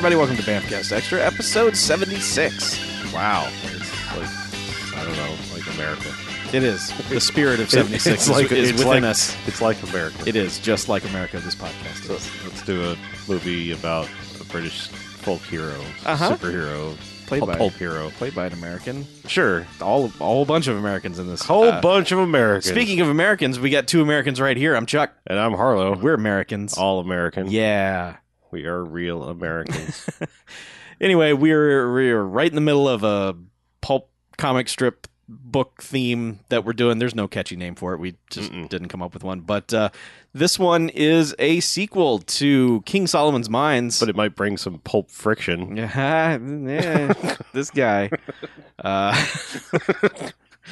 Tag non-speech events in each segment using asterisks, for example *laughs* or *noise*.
everybody. Welcome to Bamcast Extra, episode 76. Wow. It's like, I don't know, like America. It is. The spirit of *laughs* 76 it's is, like- is it's within like- us. It's like America. It is just like America, this podcast So is. let's do a movie about a British folk hero, Uh-huh. superhero, Played by, pulp hero. played by an American. Sure. All, a whole bunch of Americans in this. Whole Uh, bunch of Americans. Speaking of Americans, we got two Americans right here. I'm Chuck. and I'm Harlow. We're Americans. all American. yeah. We are real Americans. *laughs* Anyway, we're we're right in the middle of a pulp comic strip book theme that we're doing. There's no catchy name for it. We just Mm-mm. didn't come up with one. But uh, this one is a sequel to King Solomon's Mines. but it might bring some pulp friction. *laughs* yeah, yeah, this guy. *laughs* Uh,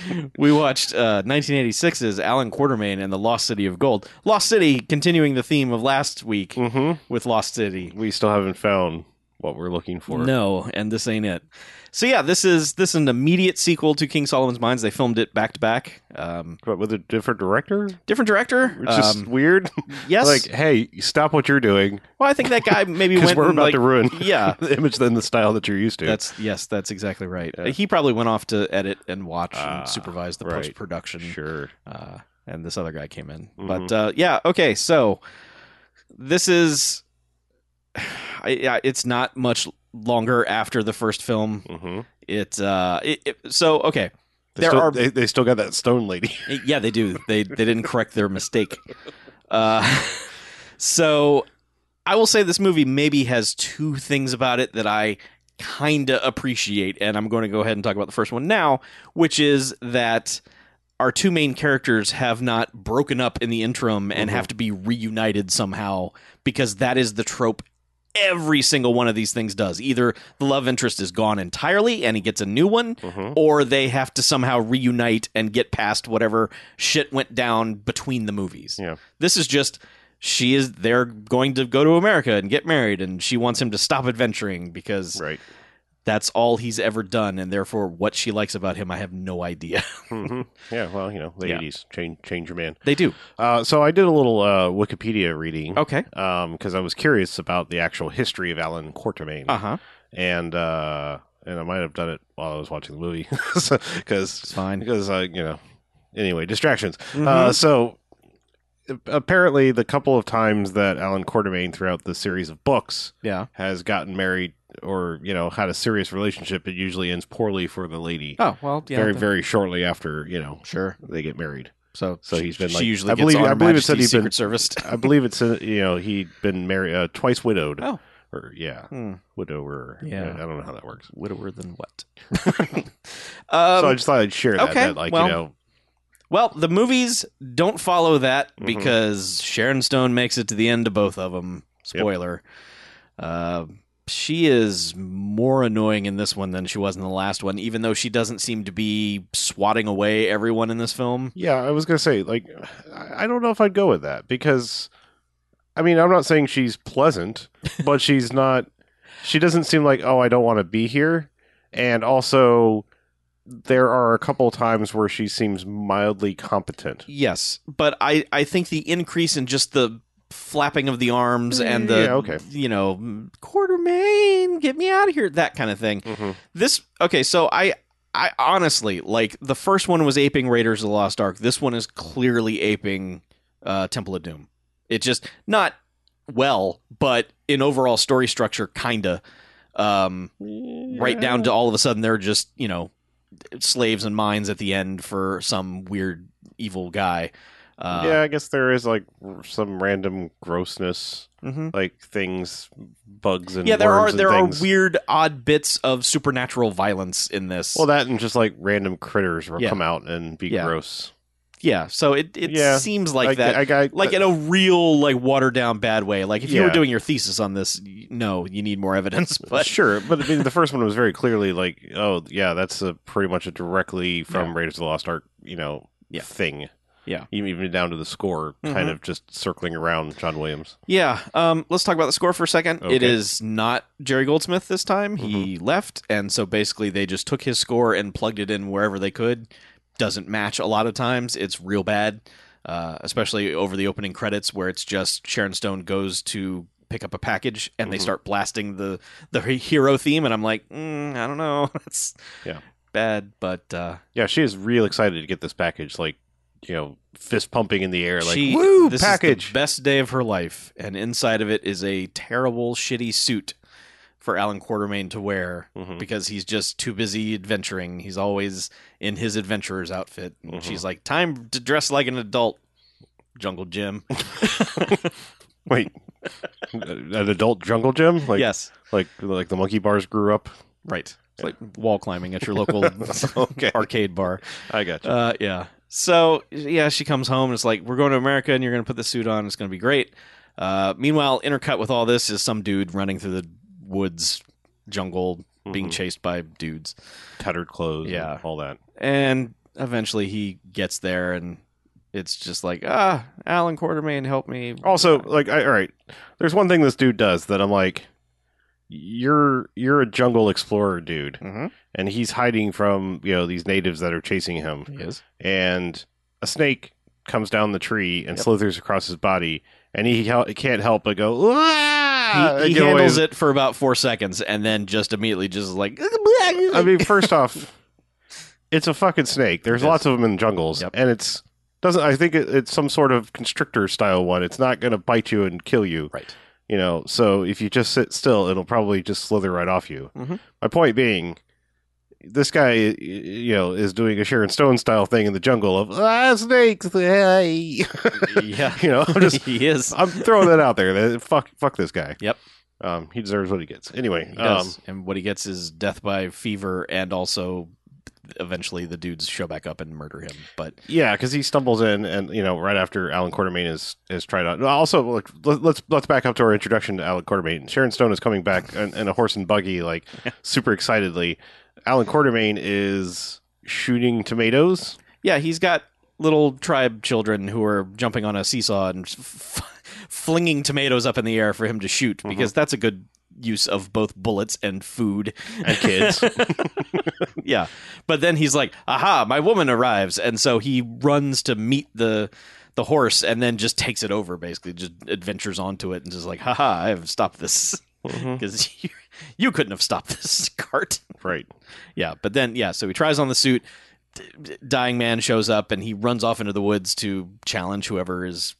*laughs* we watched uh, 1986's Allan Quatermain and the Lost City of Gold. Lost City, continuing the theme of last week Mm-hmm. with Lost City. We still haven't found what we're looking for. No, and this ain't it. So yeah, this is this is an immediate sequel to King Solomon's Mines. They filmed it back to back. Um, But with a different director? Different director. Which is Um, weird. *laughs* yes. like, hey, stop what you're doing well, I think that guy maybe *laughs* went we're about like, to ruin *laughs* Yeah, the image and the style that you're used to. that's yes, that's exactly right. Yeah. He probably went off to edit and watch Ah, and supervise the right. post production. sure. uh, and this other guy came in. Mhm. But uh, yeah, okay. So this is, *sighs* I, yeah, it's not much longer after the first film. Mm-hmm. It, uh, it, it so okay. They There still, are- they, they still got that stone lady. *laughs* Yeah, they do. They they didn't correct their mistake. Uh, *laughs* so I will say this movie maybe has two things about it that I kind of appreciate, and I'm going to go ahead and talk about the first one now, which is that our two main characters have not broken up in the interim and Mhm. have to be reunited somehow because that is the trope every single one of these things does. Either the love interest is gone entirely and he gets a new one, Mm-hmm. or they have to somehow reunite and get past whatever shit went down between the movies. Yeah. This is just she is they're going to go to America and get married and she wants him to stop adventuring because Right. That's all he's ever done and therefore what she likes about him I have no idea. *laughs* hmm Yeah. Well, you know, the Yeah. '80s change change your man. they do. Uh, so I did a little uh, Wikipedia reading Okay. because I was curious about the actual history of Allan Quatermain, Uh-huh. and uh, and I might have done it while I was watching the movie *laughs* because It's fine. because uh, you know anyway distractions. Mhm. Uh, so apparently, the couple of times that Allan Quatermain throughout the series of books yeah. has gotten married or you know had a serious relationship, it usually ends poorly for the lady. Oh, well, yeah. very the- very shortly after you know sure. they get married. So So he's been she like- usually I believe- I believe it said he's been- Secret Service. I believe it's you know he'd been married uh, twice widowed. Oh. or yeah, Hmm. widower. Yeah. I don't know how that works. Widower than what? *laughs* um, so I just thought I'd share that. okay, that, like well- you know, Well, the movies don't follow that Mhm. because Sharon Stone makes it to the end of both of them. Spoiler. Uh, she is more annoying in this one than she was in the last one, even though she doesn't seem to be swatting away everyone in this film. yeah, I was gonna say like I don't know if I'd go with that because I mean I'm not saying she's pleasant, *laughs* but she's not. She doesn't seem like oh I don't want to be here, and also there are a couple times where she seems mildly competent. Yes, but I, I think the increase in just the flapping of the arms and the Yeah, okay. you know Quatermain, get me out of here, that kind of thing. Mm-hmm. This okay, so I I honestly like the first one was aping Raiders of the Lost Ark. This one is clearly aping uh, Temple of Doom. It just not well, but in overall story structure, kinda. Um, right down to all of a sudden they're just you know slaves and mines at the end for some weird evil guy. Uh, yeah, I guess there is like some random grossness, mhm. like things, bugs and yeah. There are there are weird odd bits of supernatural violence in this. Well, that and just like random critters will Yeah. come out and be Yeah. gross. yeah, so it it Yeah, seems like I, that. I, I, like in a real like watered down bad way. Like if you were doing your thesis on this, no, you need more evidence. *laughs* But sure, but I mean, the first one was very clearly like, oh yeah, that's a pretty much a directly from Raiders of the Lost Ark, you know, Yeah. thing. Yeah. even even down to the score, kind Mhm. of just circling around John Williams. yeah, um, let's talk about the score for a second. It Okay. Mm-hmm. not Jerry Goldsmith this time. He left, and so basically they just took his score and plugged it in wherever they could. Doesn't match a lot of times. It's real bad, uh, especially over the opening credits where it's just Sharon Stone goes to pick up a package and they Mhm. start blasting the the hero theme, and I'm like, mm, I don't know, *laughs* that's Yeah. bad, but uh, Yeah, she is real excited to get this package. Like, you know, fist pumping in the air, like, she, woo, this Is package. the best day of her life, and inside of it is a terrible, shitty suit for Allan Quatermain to wear Mhm. because he's just too busy adventuring. He's always in his adventurer's outfit. And Mhm. she's like, "Time to dress like an adult." Jungle Jim. *laughs* Wait, an adult jungle gym? Like, yes, like, like the monkey bars grew up. right. It's like wall climbing at your local *laughs* Okay. arcade bar. I got you. Uh, yeah. So yeah, she comes home and it's like, "We're going to America, and you're going to put the suit on. It's going to be great." Uh, meanwhile, intercut with all this is some dude running through the woods, jungle, being Mhm. chased by dudes. tattered clothes. and Yeah. all that. And eventually he gets there and it's just like, ah, Allan Quatermain, help me. Also, like, I, all right, there's one thing this dude does that I'm like, you're you're a jungle explorer, dude, hmm and he's hiding from you know these natives that are chasing him, He is. and a snake comes down the tree and Yep. slithers across his body, and he can't help but go. "Ah!" He, he get away. handles it for about four seconds and then just immediately just like, *laughs* I mean, first off, it's a fucking snake. There's is. lots of them in jungles, Yep. and it's doesn't. I think it, it's some sort of constrictor style one. It's not going to bite you and kill you. right. You know, so if you just sit still, it'll probably just slither right off you. Mhm. My point being, this guy, you know, is doing a Sharon Stone style thing in the jungle of ah snakes. Hey. Yeah. *laughs* you know, I'm just *laughs* he is. I'm throwing that out there. That- Fuck, fuck this guy. Yep. Um, he deserves what he gets. Anyway, He um, does. and what he gets is death by fever and also eventually the dudes show back up and murder him. But Yeah, because he stumbles in, and you know, right after Allan Quatermain is is tried out. Also, look, let- let's let's back up to our introduction to Allan Quatermain. Sharon Stone is coming back in, in a horse and buggy, like *laughs* super excitedly. Allan Quatermain is shooting tomatoes. yeah, he's got little tribe children who are jumping on a seesaw and f- flinging tomatoes up in the air for him to shoot Mm-hmm. because that's a good use of both bullets and food And *laughs* kids. yeah. But then he's like aha my woman arrives. And so he runs to meet the the horse and then just takes it over basically just adventures onto it and just like haha i have stopped this. Mm-hmm. Because you, you couldn't have stopped this *laughs* cart. Right. yeah but then yeah so he tries on the suit. Dying man shows up and he runs off into the woods to challenge whoever is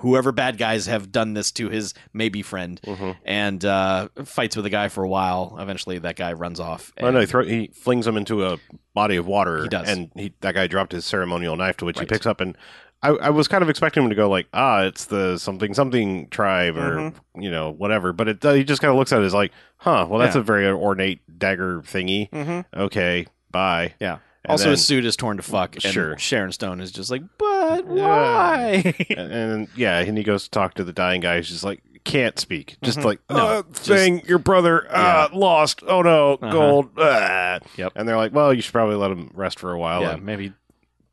whoever bad guys have done this to his maybe friend Mhm. and uh, fights with the guy for a while eventually that guy runs off Oh, no, he, throw, he flings him into a body of water. He does. and he, that guy dropped his ceremonial knife, to which Right. he picks up. And I, I was kind of expecting him to go like, ah, it's the something something tribe or Mhm. you know whatever. But it uh, he just kind of looks at it as like, huh, well that's Yeah. a very ornate dagger thingy. mm-hmm. Okay, bye. Yeah. And also, then- his suit is torn to fuck, and Sure. Sharon Stone is just like, "But Yeah. why?" and, and yeah, and he goes to talk to the dying guy. He's just like, can't speak. Just Mhm. like, No, oh, just- thing, your brother, ah, lost. Oh no, Uh-huh. gold. Ah. Yep. And they're like, well, you should probably let him rest for a while. yeah, And maybe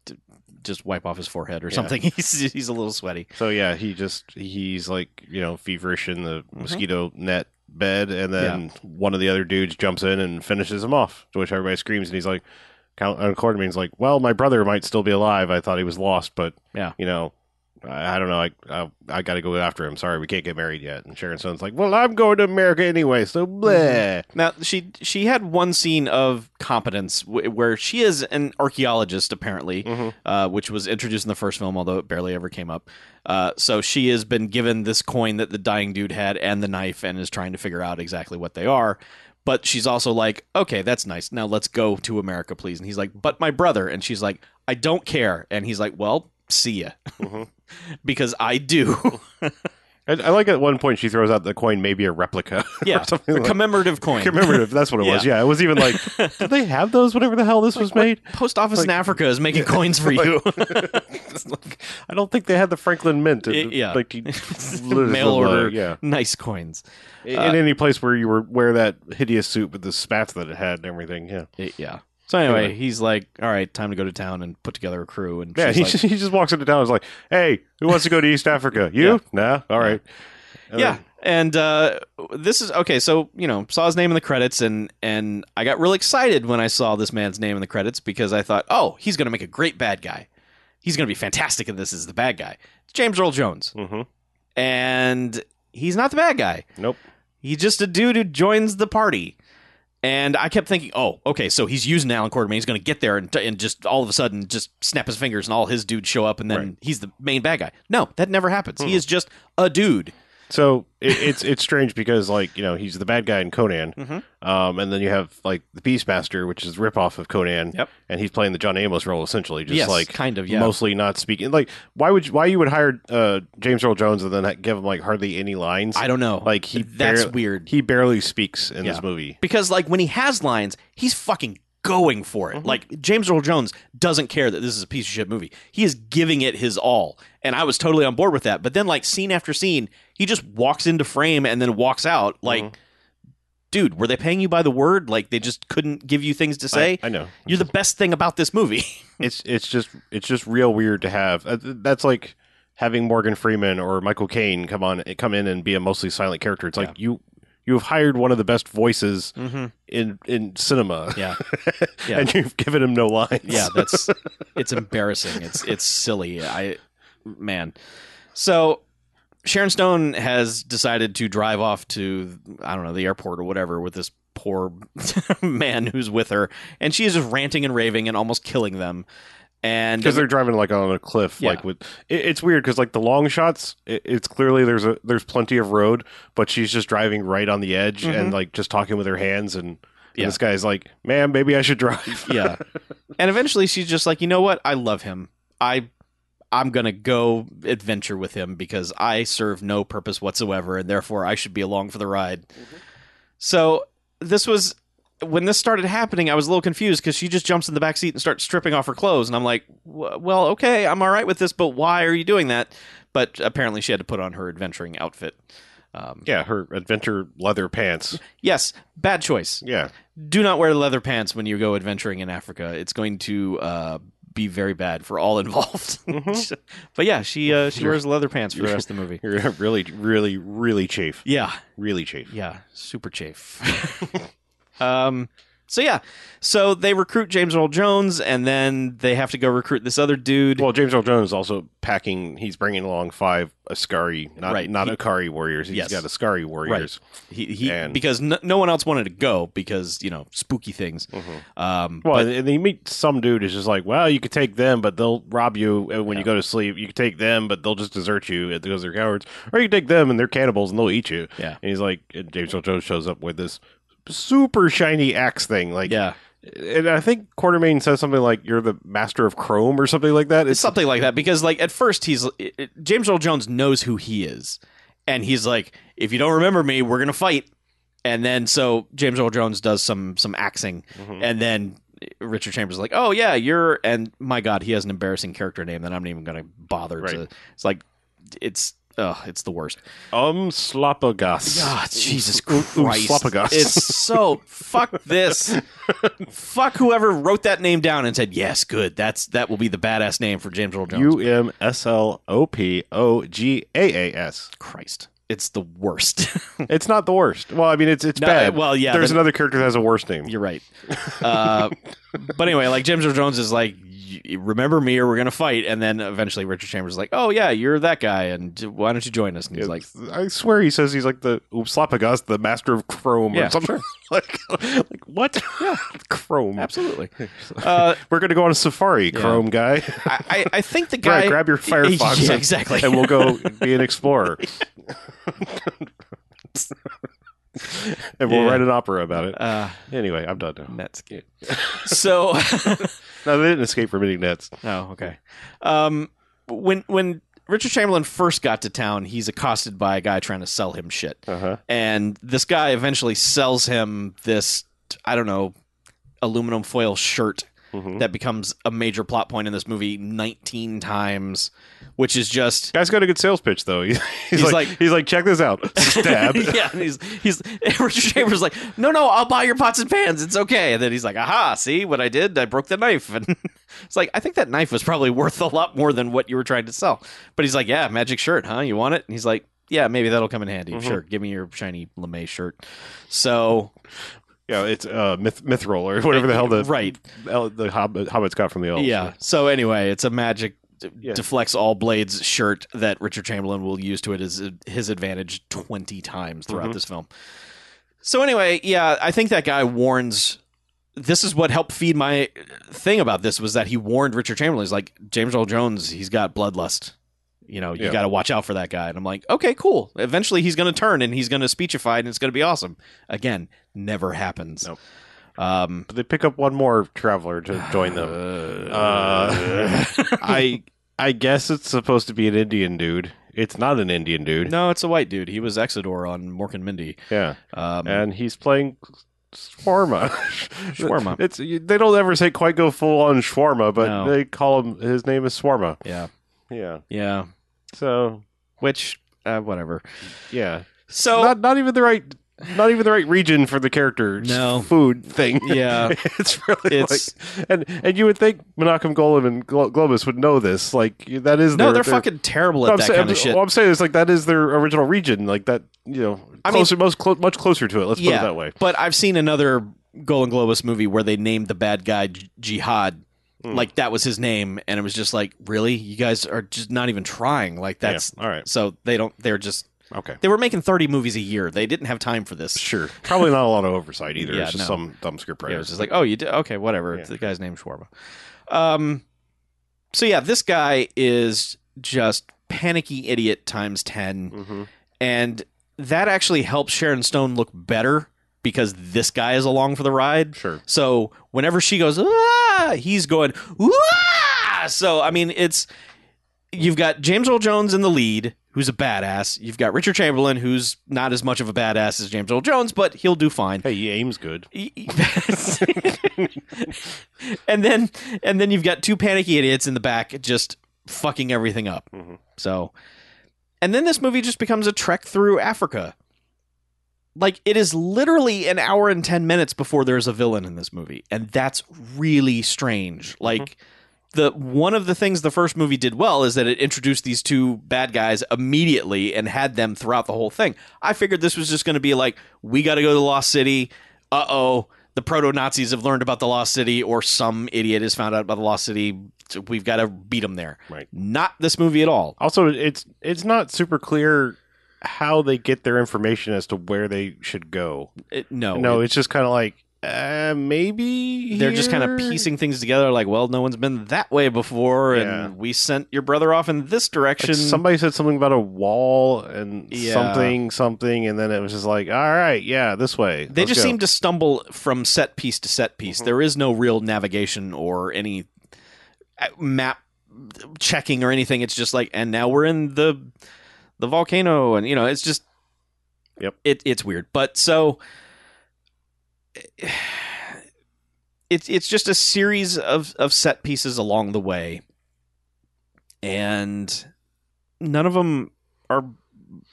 d- just wipe off his forehead or Yeah. something. *laughs* He's he's a little sweaty. so yeah, he just he's like you know feverish in the Mhm. mosquito net bed, and then one of the other dudes jumps in and finishes him off. To which everybody screams, and he's like, Count uh, Quatermain's like, well, my brother might still be alive. I thought he was lost, but Yeah. you know. I, I don't know. I I, I got to go after him. Sorry, we can't get married yet. And Sharon Stone's like, "Well, I'm going to America anyway." So, bleh. Now she she had one scene of competence w- where she is an archaeologist apparently, Mhm. uh, which was introduced in the first film, although it barely ever came up. Uh, so she has been given this coin that the dying dude had and the knife, and is trying to figure out exactly what they are. But she's also like, okay, that's nice. Now let's go to America, please. And he's like, but my brother. And she's like, I don't care. And he's like, well, see ya, Mhm. *laughs* because I do. *laughs* I, I like at one point she throws out the coin, maybe a replica. *laughs* yeah, or something a like- commemorative coin. commemorative. That's what it was. Yeah, it was even like, *laughs* did they have those Whatever the hell this was made? Post office in Like- Africa is making coins for *laughs* you. I don't think they had the Franklin Mint. It- yeah. like you- Mail order. Yeah, nice coins. in Uh, any place where you were wear that hideous suit with the spats that it had and everything. Yeah, It- yeah. So anyway, Anyway. he's like, "All right, time to go to town and put together a crew." And yeah. He, like, just, he just walks into town. and is like, "Hey, who wants to go to East Africa? *laughs* You? Nah. All right. And yeah. then- And uh, this is okay. So you know, saw his name in the credits, and and I got real excited when I saw this man's name in the credits because I thought, oh, he's going to make a great bad guy. He's going to be fantastic in this as the bad guy. It's James Earl Jones, Mhm. and he's not the bad guy. Nope. He's just a dude who joins the party. And I kept thinking, oh, okay, so he's using Allan Quatermain. He's going to get there and, and just all of a sudden just snap his fingers and all his dudes show up and then Right. he's the main bad guy. No, that never happens. Hmm. He is just a dude. So it, it's it's strange because like you know he's the bad guy in Conan, Mhm. um, and then you have like the Beastmaster, which is a ripoff of Conan, Yep. and he's playing the John Amos role essentially, just yes, like kind of, yeah. mostly not speaking. Like why would you, why you would hire uh, James Earl Jones and then give him like hardly any lines? I don't know. like he That's weird. He barely speaks in Yeah. this movie. because like when he has lines, he's fucking going for it. Mhm. Like James Earl Jones doesn't care that this is a piece of shit movie. He is giving it his all, and I was totally on board with that. But then, like scene after scene, he just walks into frame and then walks out. Like, Mhm. dude, were they paying you by the word? Like they just couldn't give you things to say. I, I know You're the best thing about this movie. *laughs* it's it's just it's just real weird to have. Uh, That's like having Morgan Freeman or Michael Caine come on come in and be a mostly silent character. It's like you you have hired one of the best voices mm-hmm. in in cinema, Yeah, *laughs* Yeah. and you've given him no lines. yeah, that's *laughs* it's embarrassing. It's it's silly. I man. So Sharon Stone has decided to drive off to I don't know the airport or whatever with this poor *laughs* man who's with her, and she is just ranting and raving and almost killing them. And because they're driving like on a cliff. Yeah. Like with it, it's weird because like the long shots, it, it's clearly there's a there's plenty of road, but she's just driving right on the edge and Mhm. like just talking with her hands and. and Yeah. this guy's like, man, maybe I should drive. yeah, *laughs* and eventually she's just like, you know what? I love him. I I'm gonna go adventure with him because I serve no purpose whatsoever, and therefore I should be along for the ride. So this was when this started happening. I was a little confused because she just jumps in the back seat and starts stripping off her clothes, and I'm like, well, okay, I'm all right with this, but why are you doing that? But apparently she had to put on her adventuring outfit. Um, yeah, her adventure leather pants. Yes, bad choice. Yeah, Do not wear leather pants when you go adventuring in Africa. It's going to uh, be very bad for all *laughs* involved. Mhm. *laughs* but yeah, she uh, she wears leather pants for the rest of the movie. *laughs* you're really, really, really chafe. Yeah, Really chafe. yeah, super chafe. Um, so yeah, so they recruit James Earl Jones, and then they have to go recruit this other dude. Well, James Earl Jones is also packing. He's bringing along five Askari, not Right. not He- Akari warriors. He's Yes. got Askari warriors. he, he and- because no, no one else wanted to go because you know spooky things. Mhm. Um, Well, but- and then you meet some dude who's just like, well, you could take them, but they'll rob you uh, when Yeah. you go to sleep. You could take them, but they'll just desert you because they're cowards. Or you take them and they're cannibals and they'll eat you. Yeah. And he's like, James Earl Jones shows up with this super shiny axe thing. Like, yeah, and I think Quatermain says something like, "You're the master of chrome" or something like that. It's It's something like that because like at first he's it, it- James Earl Jones knows who he is, and he's like, if you don't remember me, we're gonna fight. And then so James Earl Jones does some some axing, Mhm. and then Richard Chambers is like, oh yeah, you're and my God, he has an embarrassing character name that I'm not even gonna bother to. It's like it's uh it's the worst. um slopagas. Ah, Jesus Um, um, Christ! slopagas. It's so fuck this. *laughs* fuck whoever wrote that name down and said yes, good. That's that will be the badass name for James Earl Jones. U M S L O P O G A A S. Christ. It's the worst. *laughs* It's not the worst. Well, I mean, it's it's No, bad. well, yeah, There's but- another character that has a worse name. You're right. Uh, but anyway, like James Earl Jones is like, "Y- remember me or we're going to fight. And then eventually Richard Chambers is like, oh, yeah, you're that guy. And why don't you join us? And he's like, I swear he says he's like the Upslapagas, the master of chrome Yeah, or something. *laughs* like, like what? Yeah, *laughs* chrome. absolutely. *laughs* Uh, We're gonna go on a safari, Yeah. chrome guy. I, I- think the guy. Grab, grab your Firefox, Yeah, and- exactly. and we'll go be an explorer. And we'll Yeah. write an opera about it. Uh, Anyway, I'm done now. Netscape. So, *laughs* No, they didn't escape from eating nets. oh, okay. Um, when when Richard Chamberlain first got to town, he's accosted by a guy trying to sell him shit. Uh huh. and this guy eventually sells him this I don't know aluminum foil shirt hmm that becomes a major plot point in this movie 19 times which is just Guy's got a good sales pitch though. *laughs* He's, he's, like, like- he's like, check this out. *laughs* Stab. *laughs* yeah and he's he's Richard Chambers like no no I'll buy your pots and pans. It's okay. And then he's like aha see what I did? I broke the knife. And it's like I think that knife was probably worth a lot more than what you were trying to sell. But he's like yeah magic shirt huh? You want it? And he's like yeah maybe that'll come in handy. Mhm. sure give me your shiny lame shirt. So Yeah, it's uh, myth mithril or whatever the hell the right el- the hobbit, hobbits got from the elves. Yeah. So anyway, it's a magic d- Yeah. deflects all Blade's shirt that Richard Chamberlain will use to it his his advantage twenty times throughout Mhm. this film. So anyway, yeah, I think that guy warns. This is what helped feed my thing about this was that he warned Richard Chamberlain. He's like James Earl Jones. He's got bloodlust. You know, you Yeah. got to watch out for that guy. And I'm like, okay, cool. Eventually, he's going to turn and he's going to speechify, and it's going to be awesome. Again, never happens. Nope. Um, But they pick up one more traveler to join them. *sighs* Uh, I I guess it's supposed to be an Indian dude. It's not an Indian dude. no, it's a white dude. He was Exidor on Mork and Mindy. Yeah, Um, and he's playing shawarma. *laughs* Shawarma. It's they don't ever say quite go full on shawarma, but No. they call him. His name is shawarma. yeah, Yeah. yeah. So Which, uh, whatever. yeah, So not not even the right. Not even the right region for the character No. food thing. *laughs* Yeah. *laughs* it's really It's- like, and and you would think Menachem Golan and Glo- Globus would know this. Like that is no, their, they're their- fucking terrible No, at I'm that saying, kind of shit. Well, I'm saying it's like that is their original region, like that. You know, I mean- closer, most clo- much closer to it. Let's put it that way. but I've seen another Golan Globus movie where they named the bad guy J- Jihad. Hmm. Like that was his name, and it was just like, really, you guys are just not even trying. Like that's Yeah, all right. So they don't. They're just. Okay, They were making thirty movies a year. They didn't have time for this. sure. Probably not a lot of oversight *laughs* either. Yeah, it's just no. some dumb script Yeah, it was just like, oh, you did okay, whatever. Yeah. The guy's named Schwarba. Um, so yeah, this guy is just panicky idiot times ten, Mhm. and that actually helps Sharon Stone look better because this guy is along for the ride. Sure. So whenever she goes, ah, he's going, ah. So I mean, it's you've got James Earl Jones in the lead, who's a badass. You've got Richard Chamberlain, who's not as much of a badass as James Earl Jones, but he'll do fine. Hey, he aims good. *laughs* and then and then you've got two panicky idiots in the back just fucking everything up. Mhm. So and then this movie just becomes a trek through Africa. Like it is literally an hour and 10 minutes before there's a villain in this movie and that's really strange. Like the one of the things the first movie did well is that it introduced these two bad guys immediately and had them throughout the whole thing. I figured this was just going to be like we got to go to the Lost City. Uh-oh, the proto Nazis have learned about the Lost City or some idiot has found out about the Lost City. So we've got to beat them there. Right. Not this movie at all. Also, it's it's not super clear how they get their information as to where they should go. It- no. no, it- it's just kind of like uh, maybe they're just kind of piecing things together like, well, no one's been that way before Yeah. and we sent your brother off in this Like, direction. somebody said something about a wall and Yeah. something something, and then it was just like, all right, yeah, this way. They Let's just go. seem to stumble from set piece to set piece. Mhm. There is no real navigation or any uh, map checking or anything. It's just like, and now we're in the the volcano, and you know, it's just, Yep. it it's weird. But so *sighs* it's it's just a series of of set pieces along the way, and none of them are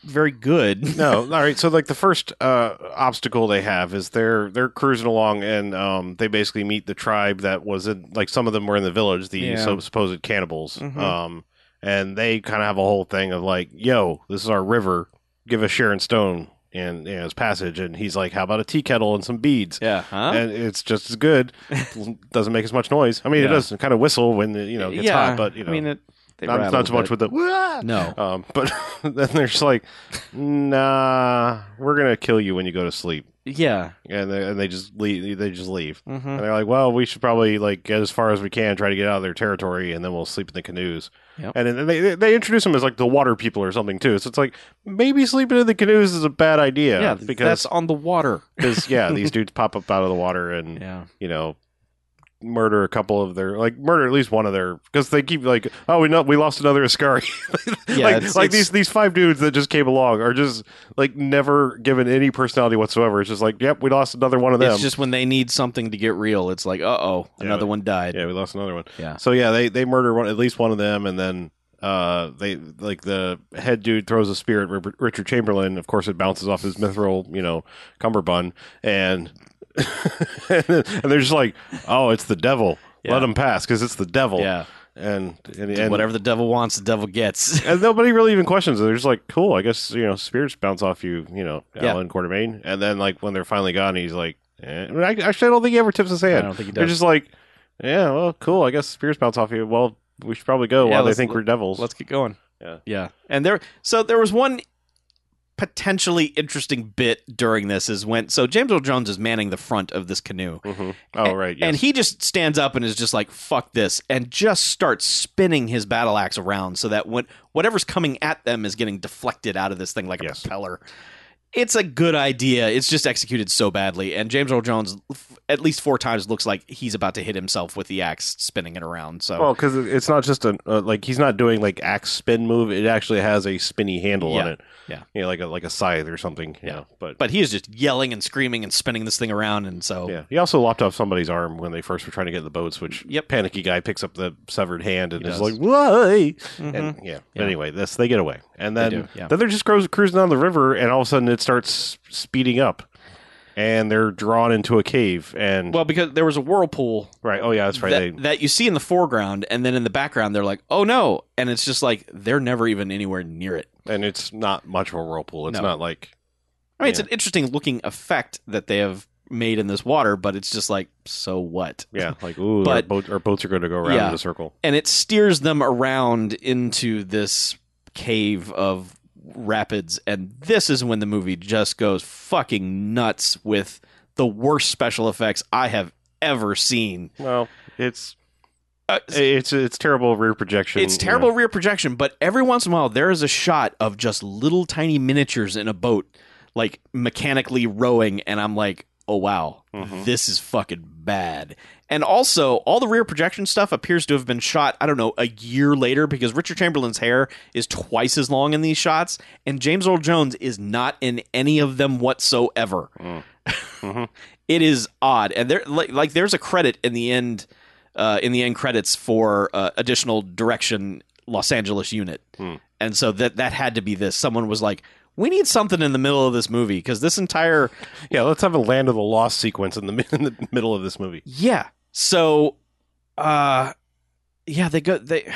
very good. *laughs* no, all right. So like the first uh, obstacle they have is they're they're cruising along and um, they basically meet the tribe that was in like some of them were in the village, the Yeah. so- supposed cannibals. Mhm. Um, and they kind of have a whole thing of like, "Yo, this is our river. Give us Sharon Stone and you know, his passage." And he's like, "How about a tea kettle and some beads?" Yeah, huh? And it's just as good. *laughs* Doesn't make as much noise. I mean, it does kind of whistle when it, you know it gets hot, but you know, I mean, it, not, not so much bit. with the "Wah!" no. Um, *laughs* but then they're just like, nah, we're gonna kill you when you go to sleep, Yeah. and they, and they just leave. They just leave, Mm-hmm. and they're like, well, we should probably like get as far as we can, try to get out of their territory, and then we'll sleep in the canoes. Yep. And then they they introduce them as like the water people or something too. So it's like maybe sleeping in the canoes is a bad idea. Yeah, because that's on the water. because yeah, *laughs* these dudes pop up out of the water and Yeah. you know murder a couple of their like murder at least one of their because they keep like oh we know we lost another Askari. *laughs* Yeah, like it's- like it's- these these five dudes that just came along are just like never given any personality whatsoever. It's just like yep we lost another one of them. It's just when they need something to get real, it's like, uh oh, Yeah, another but- one died. yeah we lost another one. Yeah. so yeah they they murder one at least one of them and then uh they like the head dude throws a spear at Ri- Richard Chamberlain. Of course it bounces off his mithril you know cummerbund and *laughs* and they're just like oh it's the devil Yeah. let him pass because it's the devil Yeah. and and, and Whatever the devil wants, the devil gets. *laughs* and nobody really even questions it. They're just like, cool, I guess, you know, spirits bounce off you, you know, Yeah. Allan Quatermain. And then, like, when they're finally gone, he's like, eh. I mean, actually, I don't think he ever tips his hand. I don't think he does. They're just like, yeah, well, cool, I guess spirits bounce off you. Well, we should probably go Yeah, while they think we're devils. Let's get going. Yeah. Yeah. And there so there was one potentially interesting bit during this is when so James Earl Jones is manning the front of this canoe. Mhm. Oh right, yes. And he just stands up and is just like, fuck this, and just starts spinning his battle axe around so that when whatever's coming at them is getting deflected out of this thing like a Yes. propeller. It's a good idea. It's just executed so badly. And James Earl Jones, at least four times, looks like he's about to hit himself with the axe spinning it around. So, Well, because it's not just a uh, like he's not doing like axe spin move. It actually has a spinny handle on it. Yeah. you know, like a like a scythe or something. Yeah. Yeah, but but he is just yelling and screaming and spinning this thing around. And so, yeah, he also lopped off somebody's arm when they first were trying to get in the boats. Which Yep. panicky guy picks up the severed hand and He is does. like, "Why?" Mhm. And yeah. Yeah. Anyway, this they get away, and They then do, yeah. then they're just cruising down the river, and all of a sudden it starts speeding up, and they're drawn into a cave. And well, because there was a whirlpool right, oh yeah, that's right. that, they, that you see in the foreground, and then in the background, they're like, "Oh no!" And it's just like they're never even anywhere near it. and it's not much of a whirlpool. It's No. not like I mean, it's an interesting looking effect that they have made in this water, but it's just like, so what? yeah, *laughs* like ooh, our, But- boat, our boats are going to go around Yeah. in a circle. And it steers them around into this cave of rapids, and this is when the movie just goes fucking nuts with the worst special effects I have ever seen. Well, it's Uh, it's it's terrible rear projection. It's terrible know. rear projection, but every once in a while there is a shot of just little tiny miniatures in a boat, like mechanically rowing, and I'm like, oh wow, Mhm. this is fucking bad. And also, all the rear projection stuff appears to have been shot, I don't know, a year later because Richard Chamberlain's hair is twice as long in these shots, and James Earl Jones is not in any of them whatsoever. Mm. Mhm. *laughs* It is odd, and there like, like there's a credit in the end, uh, in the end credits for uh, additional direction Los Angeles unit, Hmm. and so that that had to be this. Someone was like, "We need something in the middle of this movie because this entire Yeah, let's have a Land of the Lost sequence in the *laughs* in the middle of this movie. yeah." So, uh, yeah, they go they.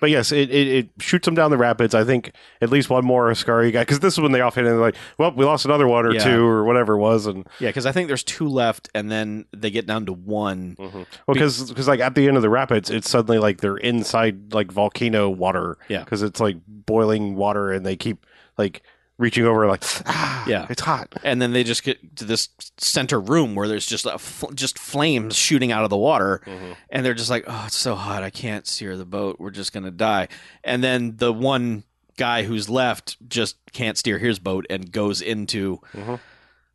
But yes, it, it, it shoots them down the rapids. I think at least one more Askari guy because this is when they offhand and they're like, "Well, we lost another one or Yeah. two or whatever it was," and Yeah, because I think there's two left, and then they get down to one. well, because like at the end of the rapids, it's suddenly like they're inside like volcano water. Yeah. because it's like boiling water, and they keep like reaching over like, ah, Yeah. it's hot. and then they just get to this center room where there's just a fl- just flames shooting out of the water. And they're just like oh it's so hot. I can't steer the boat. We're just gonna die. And then the one guy who's left just can't steer his boat and goes into Mhm.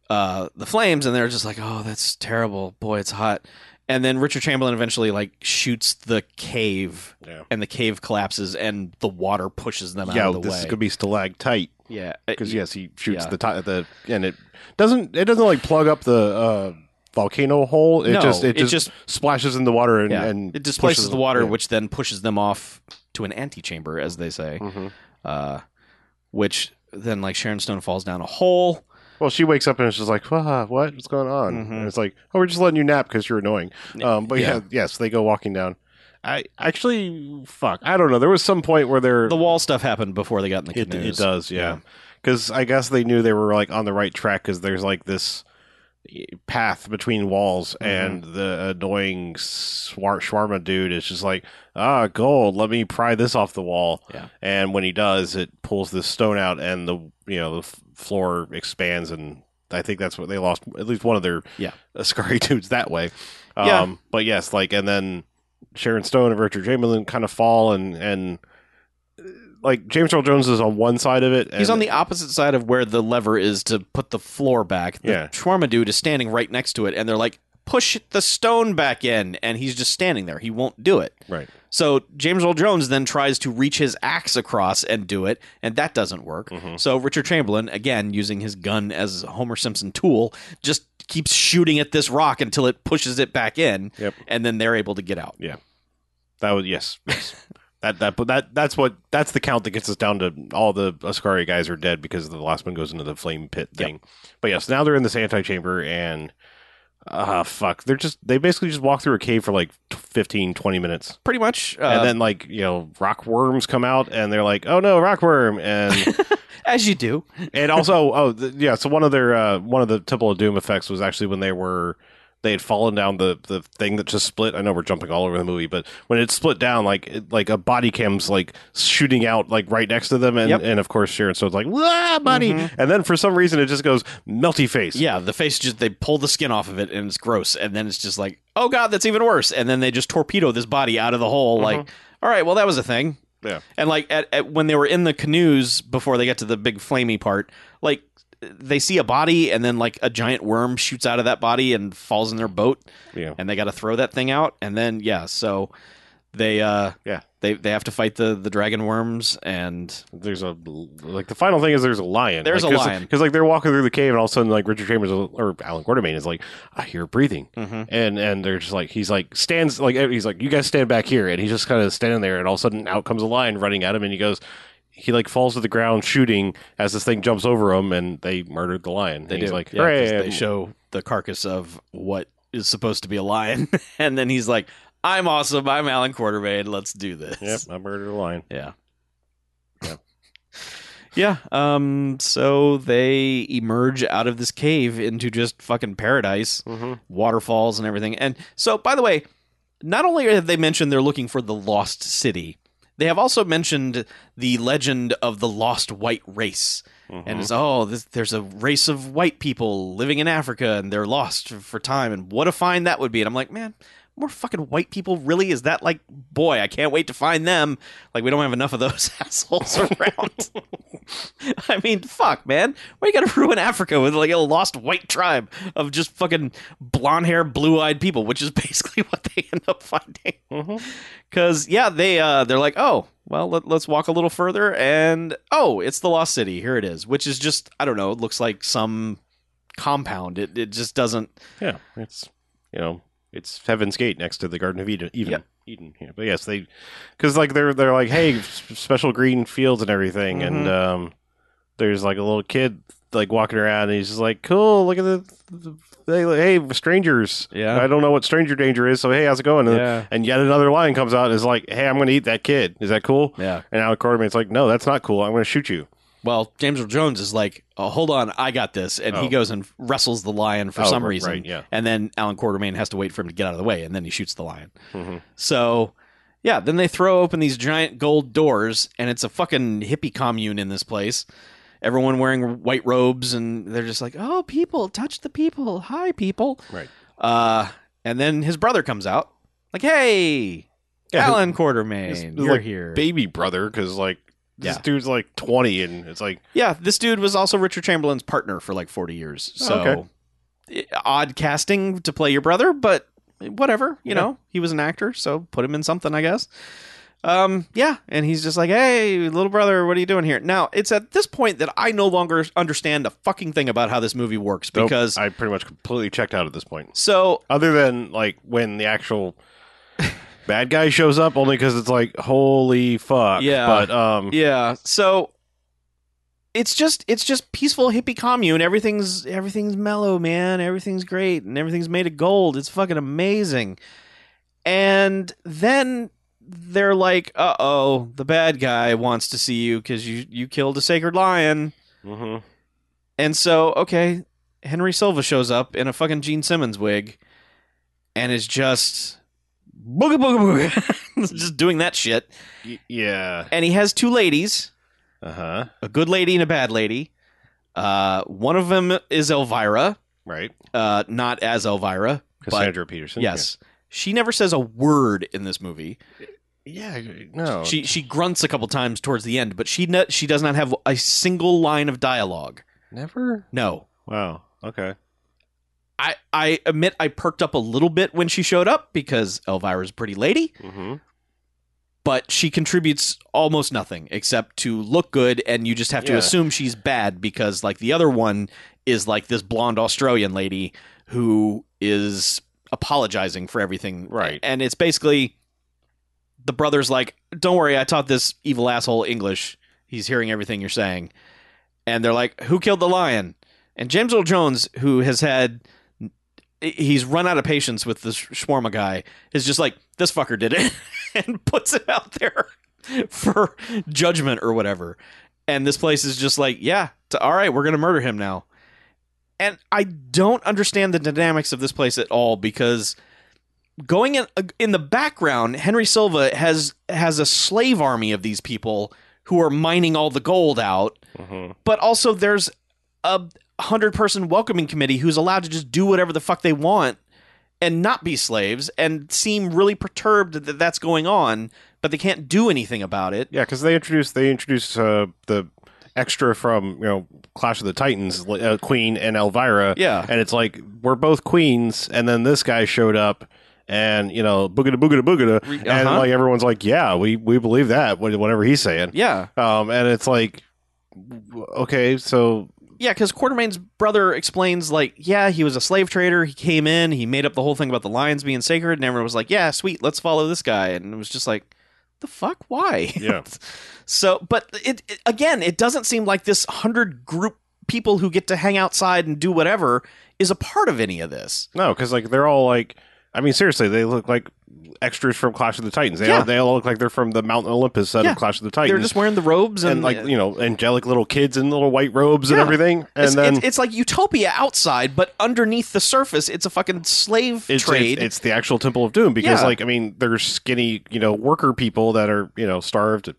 uh, the flames. And they're just like oh that's terrible. Boy it's hot. And then richard chamberlain eventually like shoots the cave. Yeah. and the cave collapses and the water pushes them out Yeah, of the this way. is gonna be stalactite yeah because yes, he shoots yeah. the the and it doesn't it doesn't like plug up the uh, volcano hole. It No, just it it just, just- splashes in the water and, yeah. and it displaces the water, yeah. which then pushes them off to an antechamber, as they say. Mhm. Uh, which then, like Sharon Stone falls down a hole. Well, she wakes up and it's just like, "What? What? What's going on?" Mhm. And it's like, "Oh, we're just letting you nap because you're annoying." Um, but yeah. Yeah. yes, they go walking down. I actually, fuck, I don't know. There was some point where they're The wall stuff happened before they got in the it, canoes. it does, yeah. Because I guess they knew they were like on the right track because there's like this path between walls, Mhm. and the annoying swar- shawarma dude is just like, ah, gold. Let me pry this off the wall. Yeah. And when he does, it pulls this stone out, and the you know the f- floor expands, and I think that's what they lost at least one of their Yeah. *laughs* Askari dudes that way. Um, Yeah. But yes, like, and then Sharon Stone and Richard Chamberlain kind of fall, and and like James Earl Jones is on one side of it. He's on the opposite side of where the lever is to put the floor back. The Yeah. shawarma dude is standing right next to it, and they're like, "Push the stone back in," and he's just standing there. He won't do it. right. So James Earl Jones then tries to reach his axe across and do it, and that doesn't work. Mhm. So Richard Chamberlain, again using his gun as a Homer Simpson tool, just keeps shooting at this rock until it pushes it back in, Yep. and then they're able to get out. Yeah, that was yes. yes. *laughs* that that but that that's what that's the count that gets us down to all the Askari guys are dead because the last one goes into the flame pit thing. But yes, now they're in this antechamber and uh fuck, they're just they basically just walk through a cave for like t- 15 20 minutes. Pretty much, uh, and then like, you know, rock worms come out and they're like, "Oh no, rock worm." And *laughs* as you do, and also oh th- yeah, so one of their uh one of the Temple of Doom effects was actually when they were they had fallen down the the thing that just split. I know we're jumping all over the movie, but when it split down, like it, like a body cam's like shooting out like right next to them, and Yep. and of course Sharon Stone's like, "Wah, buddy," mm-hmm. and then for some reason it just goes melty face. Yeah, the face just they pull the skin off of it and it's gross, and then it's just like, oh god, that's even worse. And then they just torpedo this body out of the hole. Mm-hmm. Like, all right, well that was a thing. Yeah. And like at, at when they were in the canoes before they get to the big flamey part, like they see a body and then like a giant worm shoots out of that body and falls in their boat, yeah, and they got to throw that thing out, and then yeah, so they uh Yeah. they they have to fight the the dragon worms and There's a like the final thing is there's a lion. There's like, a lion. because like they're walking through the cave and all of a sudden like Richard Chambers or Allan Quatermain is like I hear breathing Mhm. and and they're just like he's like stands like he's like you guys stand back here and he's just kind of standing there and all of a sudden out comes a lion running at him and he goes he like falls to the ground shooting as this thing jumps over him and they murdered the lion. They and he's do. like Yeah, they show the carcass of what is supposed to be a lion, *laughs* and then he's like, "I'm awesome. I'm Allan Quatermain. Let's do this." Yep, I murdered a lion. Yeah. Yep. yeah. Um. So they emerge out of this cave into just fucking paradise, Mm-hmm. waterfalls and everything. And so, by the way, not only have they mentioned they're looking for the lost city, they have also mentioned the legend of the lost white race. Mm-hmm. And it's oh, this, there's a race of white people living in Africa, and they're lost for time. And what a find that would be! And I'm like, man, more fucking white people. Really? Is that like, boy, I can't wait to find them. Like, we don't have enough of those *laughs* assholes around. *laughs* I mean, fuck, man. Why you gotta ruin Africa with like a lost white tribe of just fucking blonde hair, blue eyed people, which is *laughs* basically what they end up finding. Because yeah, they uh, they're like, oh, well, let, let's walk a little further, and oh, it's the lost city. Here it is, which is just I don't know. It looks like some compound. It it just doesn't. Yeah, it's you know it's Heaven's Gate next to the Garden of Eden. Even Yep. Eden, yeah. But yes, they because like they're they're like hey special green fields and everything, and Mm-hmm. um, there's like a little kid like walking around, and he's just like cool. Look at the, the they hey strangers. Yeah. I don't know what stranger danger is, so hey, how's it going? And, Yeah. and yet another lion comes out and is like, hey, I'm going to eat that kid. Is that cool? Yeah. And Allan Quatermain's like, no, that's not cool. I'm going to shoot you. Well, James Earl Jones is like, oh, hold on, I got this, and he Oh. goes and wrestles the lion for Oh, some right, reason, yeah. and then Allan Quatermain has to wait for him to get out of the way, and then he shoots the lion. Mhm. So, yeah, then they throw open these giant gold doors, and it's a fucking hippie commune in this place. Everyone wearing white robes, and they're just like, "Oh, people, touch the people. Hi, people." Right. Uh, and then his brother comes out, like, "Hey, Yeah, Allan Quatermain, his, you're like, here." Baby brother, because like this Yeah. dude's like 20, and it's like, Yeah, this dude was also Richard Chamberlain's partner for like 40 years. So Oh, i- odd casting to play your brother, but whatever, you Yeah. know. He was an actor, so put him in something, I guess. Um, yeah, and he's just like, "Hey, little brother, what are you doing here?" Now, it's at this point that I no longer understand a fucking thing about how this movie works nope, because I pretty much completely checked out at this point. so Other than like when the actual bad guy shows up, only because it's like, holy fuck. Yeah. But um, Yeah. So it's just it's just peaceful hippie commune. Everything's everything's mellow, man. Everything's great and everything's made of gold. It's fucking amazing. And then they're like, "Uh oh, the bad guy wants to see you because you you killed a sacred lion." mhm. And so, okay, Henry Silva shows up in a fucking Gene Simmons wig, and is just booga booga booga, *laughs* *laughs* just doing that shit. Y- yeah. And he has two ladies Uh huh. a good lady and a bad lady. Uh, one of them is Elvira, Right. uh, not as Elvira. Cassandra Peterson. Yes, she never says a word in this movie. Yeah. no. She she grunts a couple times towards the end, but she ne- she does not have a single line of dialogue. never. No, Wow. Okay. I I admit I perked up a little bit when she showed up because Elvira's a pretty lady, Mm-hmm. but she contributes almost nothing except to look good, and you just have to Yeah. assume she's bad because like the other one is like this blonde Australian lady who is apologizing for everything, Right. And it's basically the brother's like, "Don't worry, I taught this evil asshole English. He's hearing everything you're saying," and they're like, "Who killed the lion?" And James Earl Jones, who has had he's run out of patience with this shawarma guy is just like this fucker did it *laughs* and puts it out there for judgment or whatever. And this place is just like yeah all right we're gonna murder him now. And I don't understand the dynamics of this place at all because going in in the background, Henry Silva has has a slave army of these people who are mining all the gold out, Mhm. but also there's a hundred person welcoming committee who's allowed to just do whatever the fuck they want and not be slaves and seem really perturbed that that's going on, but they can't do anything about it. Yeah, because they introduced they introduced uh, the extra from you know Clash of the Titans, uh, Queen and Elvira. Yeah. and it's like we're both queens, and then this guy showed up. And you know, boogada boogada boogada, Re- and uh-huh. like everyone's like, yeah, we we believe that, whatever he's saying. Yeah. Um, and it's like, okay, so Yeah, because Quatermain's brother explains, like, yeah, he was a slave trader. He came in, he made up the whole thing about the lions being sacred, and everyone was like, yeah, sweet, let's follow this guy. And it was just like, the fuck? Why? Yeah. *laughs* so, but it, it again, it doesn't seem like this hundred group people who get to hang outside and do whatever is a part of any of this. no, because like they're all like, I mean, seriously, they look like extras from Clash of the Titans. They Yeah. all they all look like they're from the Mount Olympus set Yeah. of Clash of the Titans. They're just wearing the robes and, and like uh, you know angelic little kids in little white robes and everything and it's, then it's, it's like utopia outside, but underneath the surface, it's a fucking slave it's, trade. it's, it's the actual temple of doom because Yeah. like i mean there's skinny you know worker people that are you know starved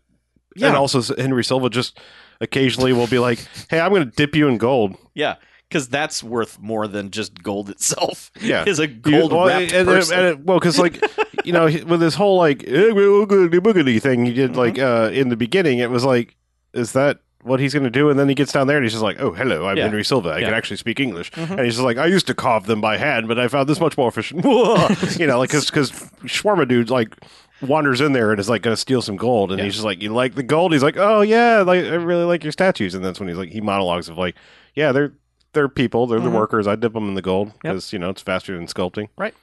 Yeah. and also henry silva just occasionally will be like hey i'm gonna dip you in gold Yeah, because that's worth more than just gold itself. Yeah. *laughs* is a You- gold well, wrapped and- and- and well because like you know with this whole like eh, boogity boogity thing he did Mm-hmm. like uh in the beginning it was like is that what he's going to do and then he gets down there and he's just like oh hello i'm Yeah. henry silva i Yeah. Mm-hmm. can actually speak english and he's just like i used to carve them by hand but i found this much more efficient *laughs* you know like because because shawarma dude like wanders in there and is like going to steal some gold and Yeah. he's just like you like the gold he's like oh yeah like i really like your statues and that's when he's like he monologues of like yeah they're they're people they're the workers i dip them in the gold because you know it's faster than sculpting Right.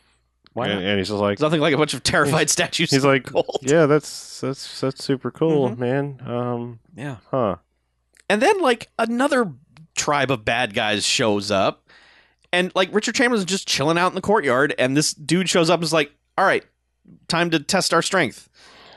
Why and, not? and he's just like nothing like a bunch of terrified *laughs* statues. He's of like, gold. yeah, that's that's that's super cool, Mhm. man. Um, yeah. huh? And then like another tribe of bad guys shows up, and like Richard Chamberlain's just chilling out in the courtyard, and this dude shows up and is like, "All right, time to test our strength."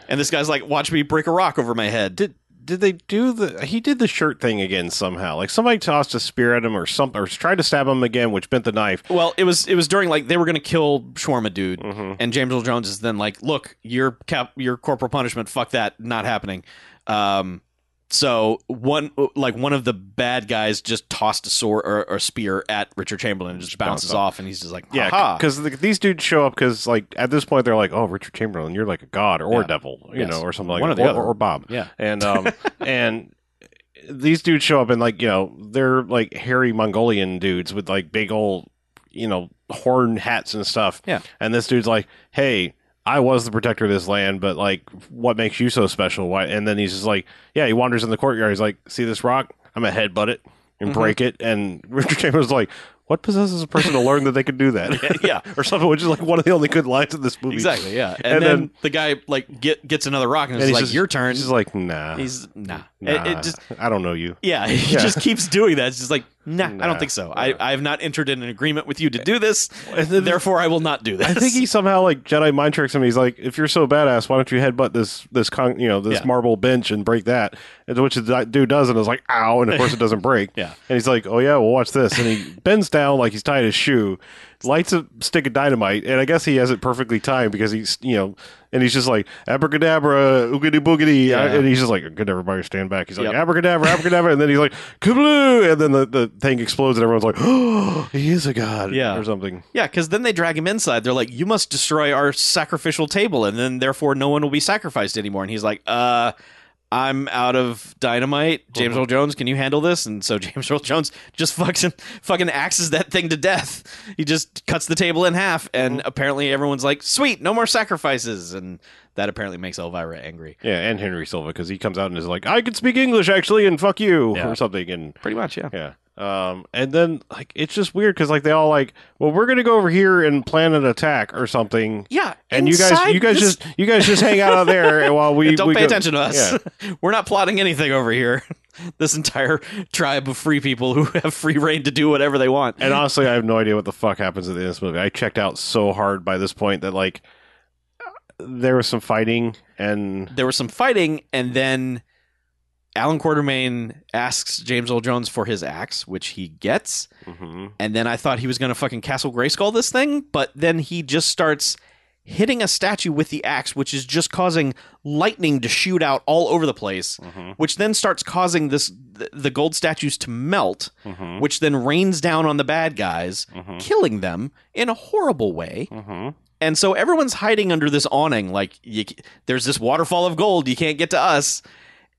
And this guy's like, "Watch me break a rock over my head." Did did they do the? He did the shirt thing again somehow. Like somebody tossed a spear at him or something, or tried to stab him again, which bent the knife. Well, it was it was during like they were gonna kill Shawarma dude, Mhm. and James Earl Jones is then like, "Look, your cap, your corporal punishment, fuck that, not happening." Um, so one like one of the bad guys just tossed a sword or, or a spear at Richard Chamberlain and just bounces off, and he's just like, Yeah, "Ha because these dudes show up because like at this point they're like, oh, Richard Chamberlain, you're like a god or Yeah. a devil, you Yes. know, or something like One that, or the or, other. or Bob. yeah, and um *laughs* and these dudes show up and like you know they're like hairy Mongolian dudes with like big old you know horn hats and stuff. Yeah. and this dude's like, hey. I was the protector of this land, but like, what makes you so special? Why? And then he's just like, yeah, he wanders in the courtyard. He's like, see this rock? I'm gonna headbutt it and Mhm. break it. And *laughs* Richard Chambers like, what possesses a person to learn that they could do that? *laughs* yeah." *laughs* or something, which is like one of the only good lines in this movie. Exactly, yeah, and, And then, then- the guy like get gets another rock and And it's like just- your turn. He's like, nah, He's nah. nah, It, it just I don't know you. yeah, he Yeah. just keeps doing that. It's just like nah, I don't think so. I. I have not entered in an agreement with you to eh. do this. *laughs* Therefore, I will not do this. I think he somehow like Jedi mind tricks him. He's like, if you're so badass, why don't you headbutt this this con- you know this Yeah. marble bench and break that? And which the dude does, and is like, ow, and of course it doesn't *laughs* break. Yeah. And he's like, oh yeah, well watch this, and he bends down like he's tying his shoe, lights a stick of dynamite, and I guess he has it perfectly timed because he's you know, and he's just like abracadabra, oogity boogity, Yeah. and he's just like, good, everybody stand back. He's like Yep. abracadabra, abracadabra, and then he's like kabloo, and then the, the thing explodes, and everyone's like, oh, he is a god, Yeah. or something. Yeah, because then they drag him inside. They're like, "You must destroy our sacrificial table, and then therefore no one will be sacrificed anymore." And he's like, "Uh, I'm out of dynamite. James. Earl Jones, can you handle this?" And so *laughs* James Earl Jones just fucking fucking axes that thing to death. He just cuts the table in half, and Uh-huh. apparently everyone's like, "Sweet, no more sacrifices." And that apparently makes Elvira angry. Yeah, and Henry Silva because he comes out and is like, "I can speak English actually," and fuck you Yeah. or something, and Pretty much, yeah. yeah. Um, and then like it's just weird because like they all like, well, we're gonna go over here and plan an attack or something, Yeah, and you guys, you guys this- just, you guys just hang out out there *laughs* while we don't we pay go- attention to us. Yeah. *laughs* We're not plotting anything over here. *laughs* this entire tribe of free people who have free reign to do whatever they want. And honestly, I have no idea what the fuck happens at the end of this movie. I checked out so hard by this point that like there was some fighting and there was some fighting, and then Allan Quatermain asks James Earl Jones for his axe, which he gets. hmm And then I thought he was going to fucking Castle Grayskull this thing, but then he just starts hitting a statue with the axe, which is just causing lightning to shoot out all over the place, hmm which then starts causing this th- the gold statues to melt, hmm which then rains down on the bad guys, hmm killing them in a horrible way. hmm And so everyone's hiding under this awning, like you, there's this waterfall of gold. You can't get to us.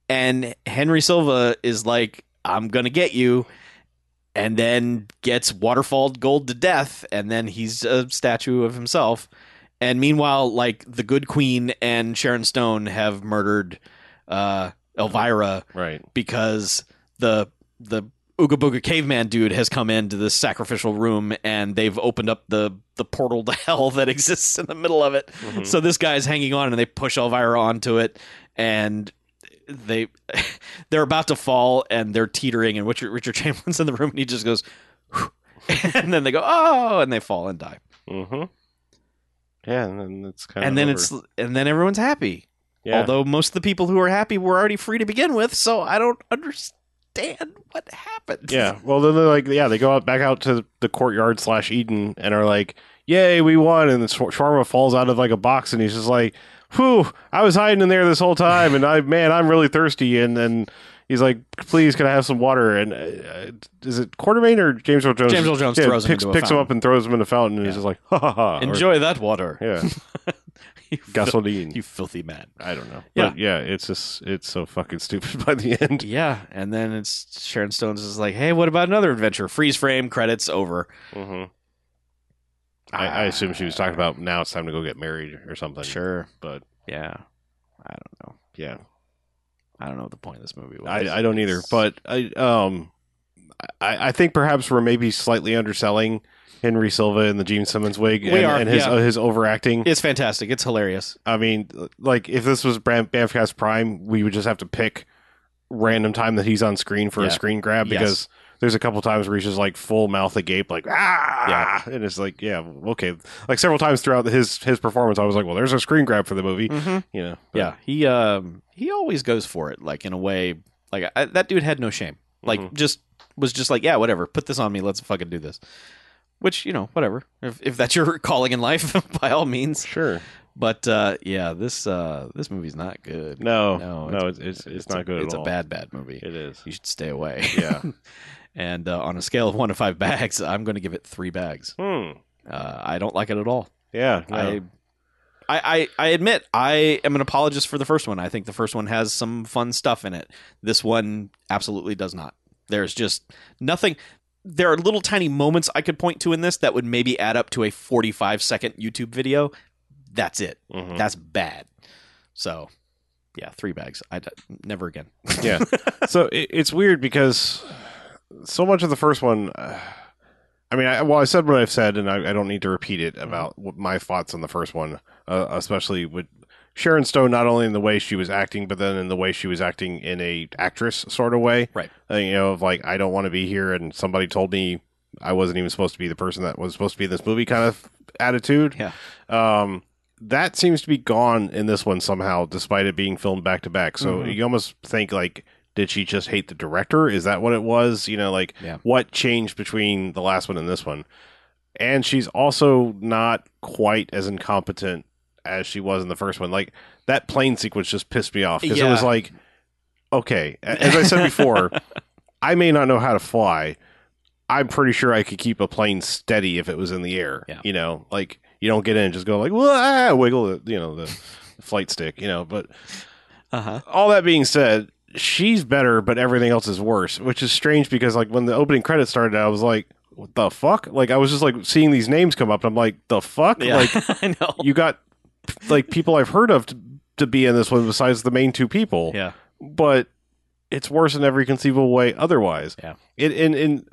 And Henry Silva is like, "I'm gonna get you," and then gets waterfalled gold to death. And then he's a statue of himself. And meanwhile, like the Good Queen and Sharon Stone have murdered uh, Elvira Right. because the the Ooga Booga caveman dude has come into this sacrificial room and they've opened up the the portal to *laughs* hell that exists in the middle of it. Mhm. So this guy's hanging on and they push Elvira onto it and they *laughs* they're about to fall and they're teetering and Richard Richard Chamberlain's in the room and he just goes *laughs* and then they go oh and they fall and die. hmm Yeah, and then it's kind and of then over. it's and then everyone's happy. yeah. Although most of the people who are happy were already free to begin with, so I don't understand what happened. Yeah. Well, then they're like, yeah, they go out back out to the courtyard slash Eden and are like, "Yay, we won!" And then Sh- Shawarma falls out of like a box, and he's just like, "Whew, I was hiding in there this whole time, and I, man, I'm really thirsty." And then he's like, "Please, can I have some water?" And uh, is it Quatermain or James Earl Jones? James Earl Jones yeah, throws him picks, into picks him up and throws him in the fountain, and he's just like, "Ha ha ha!" Or- Enjoy that water. yeah, *laughs* you, fil- gasoline. you filthy man. I don't know. Yeah. But yeah, it's just it's so fucking stupid *laughs* by the end. Yeah, and then it's Sharon Stone's is like, hey, what about another adventure? Freeze frame, credits over. hmm I, I assume she was talking about now it's time to go get married or something. Sure. but Yeah. I don't know. yeah, I don't know what the point of this movie was. I, I don't either. But I um I, I think perhaps we're maybe slightly underselling Henry Silva in the Gene Simmons wig We and, are, and his yeah. uh, his overacting. it's fantastic. It's hilarious. I mean, like if this was Bam- Bamfcast Prime, we would just have to pick random time that he's on screen for Yeah. a screen grab Yes. because there's a couple times where he's just like full mouth agape, like ah, yeah. and it's like yeah, okay. Like several times throughout his his performance, I was like, well, there's a screen grab for the movie, Mm-hmm. you know. But- Yeah, he um he always goes for it, like in a way, like I, that dude had no shame. Like Mhm. just was just like, yeah, whatever, put this on me, let's fucking do this. Which you know, whatever. If if that's your *laughs* calling in life, *laughs* by all means. sure. But uh, yeah, this uh, this movie's not good. No, No, no, it's it's, it's, not a, good It's a all. bad bad movie. It is. You should stay away. Yeah. *laughs* and uh, on a scale of one to five bags, I'm going to give it three bags. Hmm. Uh, I don't like it at all. Yeah. no. I, I, I, I admit I am an apologist for the first one. I think the first one has some fun stuff in it. This one absolutely does not. There's just nothing. There are little tiny moments I could point to in this that would maybe add up to a 45 second YouTube video. That's it. Mhm. That's bad. So, yeah, three bags. I never again. Yeah. *laughs* so it, it's weird because so much of the first one. Uh, I mean, I, well, I said what I've said, and I, I don't need to repeat it about what my thoughts on the first one, uh, especially with Sharon Stone. Not only in the way she was acting, but then in the way she was acting in a actress sort of way. Right. Uh, you know, of like I don't want to be here, and somebody told me I wasn't even supposed to be the person that was supposed to be in this movie, kind of attitude. Yeah. Um, that seems to be gone in this one somehow, despite it being filmed back to back. So Mhm. you almost think like, did she just hate the director? Is that what it was? You know, like Yeah. what changed between the last one and this one? And she's also not quite as incompetent as she was in the first one. Like that plane sequence just pissed me off because it was like, okay, as I said before, *laughs* I may not know how to fly. I'm pretty sure I could keep a plane steady if it was in the air. Yeah. You know, like you don't get in and just go like, ah, wiggle the, you know, the flight stick, you know. But Uh huh. all that being said, she's better, but everything else is worse, which is strange because like when the opening credits started, I was like, what the fuck? Like I was just like seeing these names come up, and I'm like, the fuck? Yeah, Like *laughs* I know. you got like people I've heard of to, to be in this one besides the main two people yeah. but it's worse in every conceivable way otherwise. Yeah. It in *sighs* in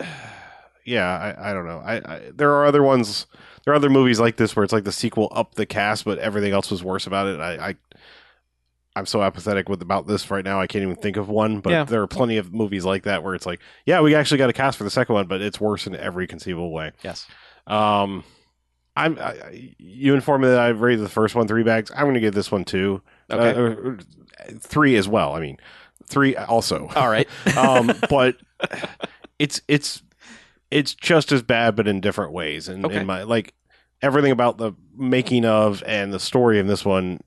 yeah, I, I don't know. I, I there are other ones there are other movies like this where it's like the sequel up the cast, but everything else was worse about it. I, I I'm so apathetic with about this right now. I can't even think of one, but Yeah. there are plenty of movies like that where it's like, yeah, we actually got a cast for the second one, but it's worse in every conceivable way. Yes. Um, I'm I, you informed me that I've rated the first one three bags. I'm going to give this one two, Okay. Uh, or- or three as well. I mean, three also. All right. *laughs* um, but it's it's it's just as bad, but in different ways. And Okay. in my like everything about the making of and the story of this one,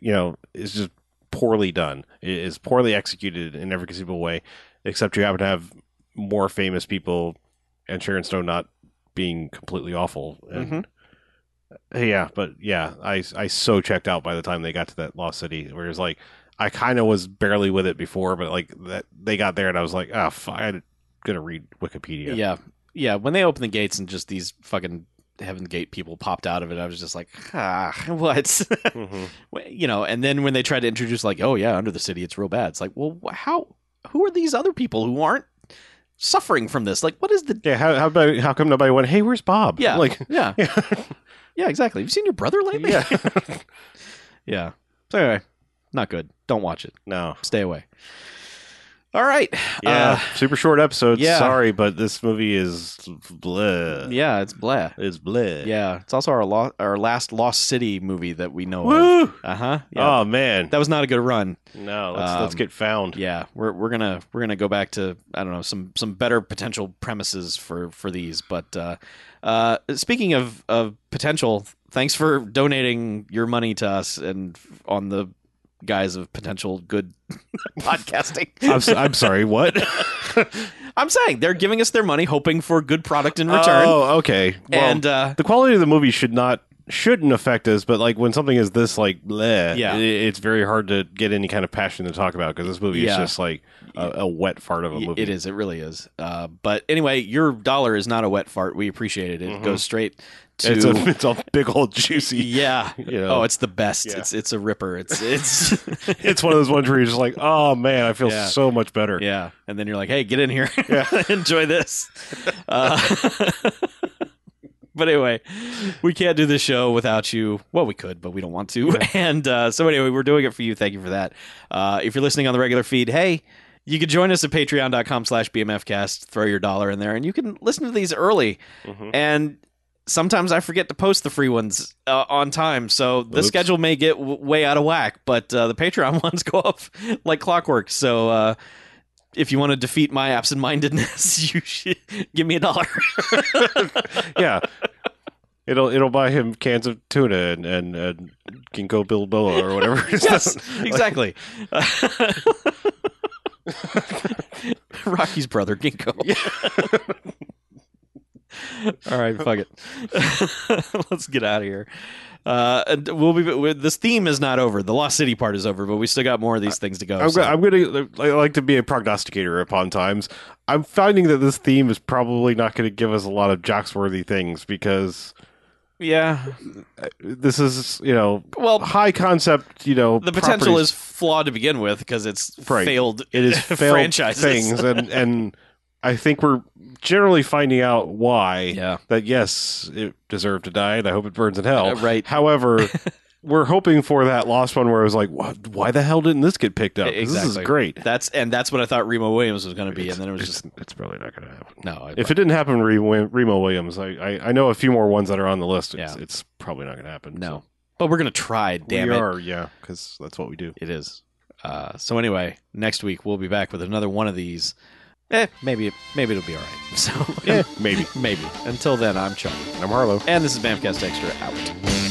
you know, is just poorly done. It is poorly executed in every conceivable way, except you happen to have more famous people and Sharon Stone not being completely awful. And Mhm. yeah, but yeah, I I so checked out by the time they got to that Lost City, where it's like I kind of was barely with it before, but like that they got there and I was like, ah, oh, I'm gonna read Wikipedia. Yeah. yeah. When they open the gates and just these fucking Heaven Gate people popped out of it, I was just like, ah, *laughs* what? *laughs* Mhm. You know, and then when they tried to introduce, like, oh yeah, under the city, it's real bad. It's like, well, how? Who are these other people who aren't suffering from this? Like, what is the? Yeah, how how, about, how come nobody went? Hey, where's Bob? Yeah, like yeah, *laughs* yeah, yeah, exactly. Have you seen your brother lately? yeah. yeah. So anyway, not good. Don't watch it. no, Stay away. All right. yeah, super short episode. yeah. Sorry, but this movie is bleh. Uh, yeah, it's blah. It's bleh. Yeah, it's also our lo- our last Lost City movie that we know of. Uh huh. Yeah. Oh man, that was not a good run. no. Let's let's um, get found. Yeah, we're we're gonna we're gonna go back to I don't know some some better potential premises for for these. But uh, uh, speaking of of potential, thanks for donating your money to us and on the guise of potential good *laughs* podcasting. I'm, I'm sorry. What? *laughs* I'm saying they're giving us their money, hoping for good product in return. Oh, okay. Well, and uh, the quality of the movie should not shouldn't affect us, but like when something is this like bleh, Yeah. i- it's very hard to get any kind of passion to talk about because this movie Yeah. is just like a, a wet fart of a movie. It is. It really is. Uh, but anyway, your dollar is not a wet fart. We appreciate it. It Mhm. goes straight to. It's a *laughs* it's a big old juicy. *laughs* yeah. You know. Oh, it's the best. Yeah. It's it's a ripper. It's it's *laughs* It's one of those ones where you're just like, oh man, I feel Yeah. so much better. yeah. And then you're like, hey, get in here. Yeah. Enjoy this. Uh, *laughs* but anyway, we can't do this show without you. Well, we could, but we don't want to. *laughs* And uh, so anyway, we're doing it for you. Thank you for that. Uh, if you're listening on the regular feed, hey. You can join us at patreon.com slash bmfcast. Throw your dollar in there, and you can listen to these early. Mhm. and sometimes I forget to post the free ones uh, on time, so the Oops. schedule may get w- way out of whack. But uh, the Patreon *laughs* ones go up like clockwork. So uh, if you want to defeat my absent-mindedness, *laughs* you should give me a dollar. *laughs* yeah. It'll it'll buy him cans of tuna and and, and ginkgo bilboa or whatever. yes, *laughs* exactly. Rocky's brother, Ginkgo. *laughs* All right, fuck it. *laughs* Let's get out of here. Uh, and we'll be. This theme is not over. The Lost City part is over, but we still got more of these things to go. I'm, so- I'm going to I like to be a prognosticator upon times. I'm finding that this theme is probably not going to give us a lot of jocksworthy things because yeah. this is you know Well, high concept. You know the potential properties. is flawed to begin with because it's Right. failed. it is *laughs* failed franchises. things and and I think we're generally finding out why Yeah. that yes it deserved to die and I hope it burns in hell. Uh, right. However. *laughs* We're hoping for that lost one where it was like, "What- why the hell didn't this get picked up? 'Cause This is great. That's and that's what I thought Remo Williams was going to be, and then it was It's- just it's probably not going to happen. no. If it didn't happen, Remo, Remo Williams, I, I I know a few more ones that are on the list. It's, Yeah. it's probably not going to happen. no, but we're going to try. so. Damn we it, are, yeah, because that's what we do. it is. Uh, so anyway, next week we'll be back with another one of these. Eh, maybe maybe it'll be all right. *laughs* So Yeah, maybe. *laughs* maybe. Until then, I'm Chuck, I'm Harlow. and this is Bamcast Extra out.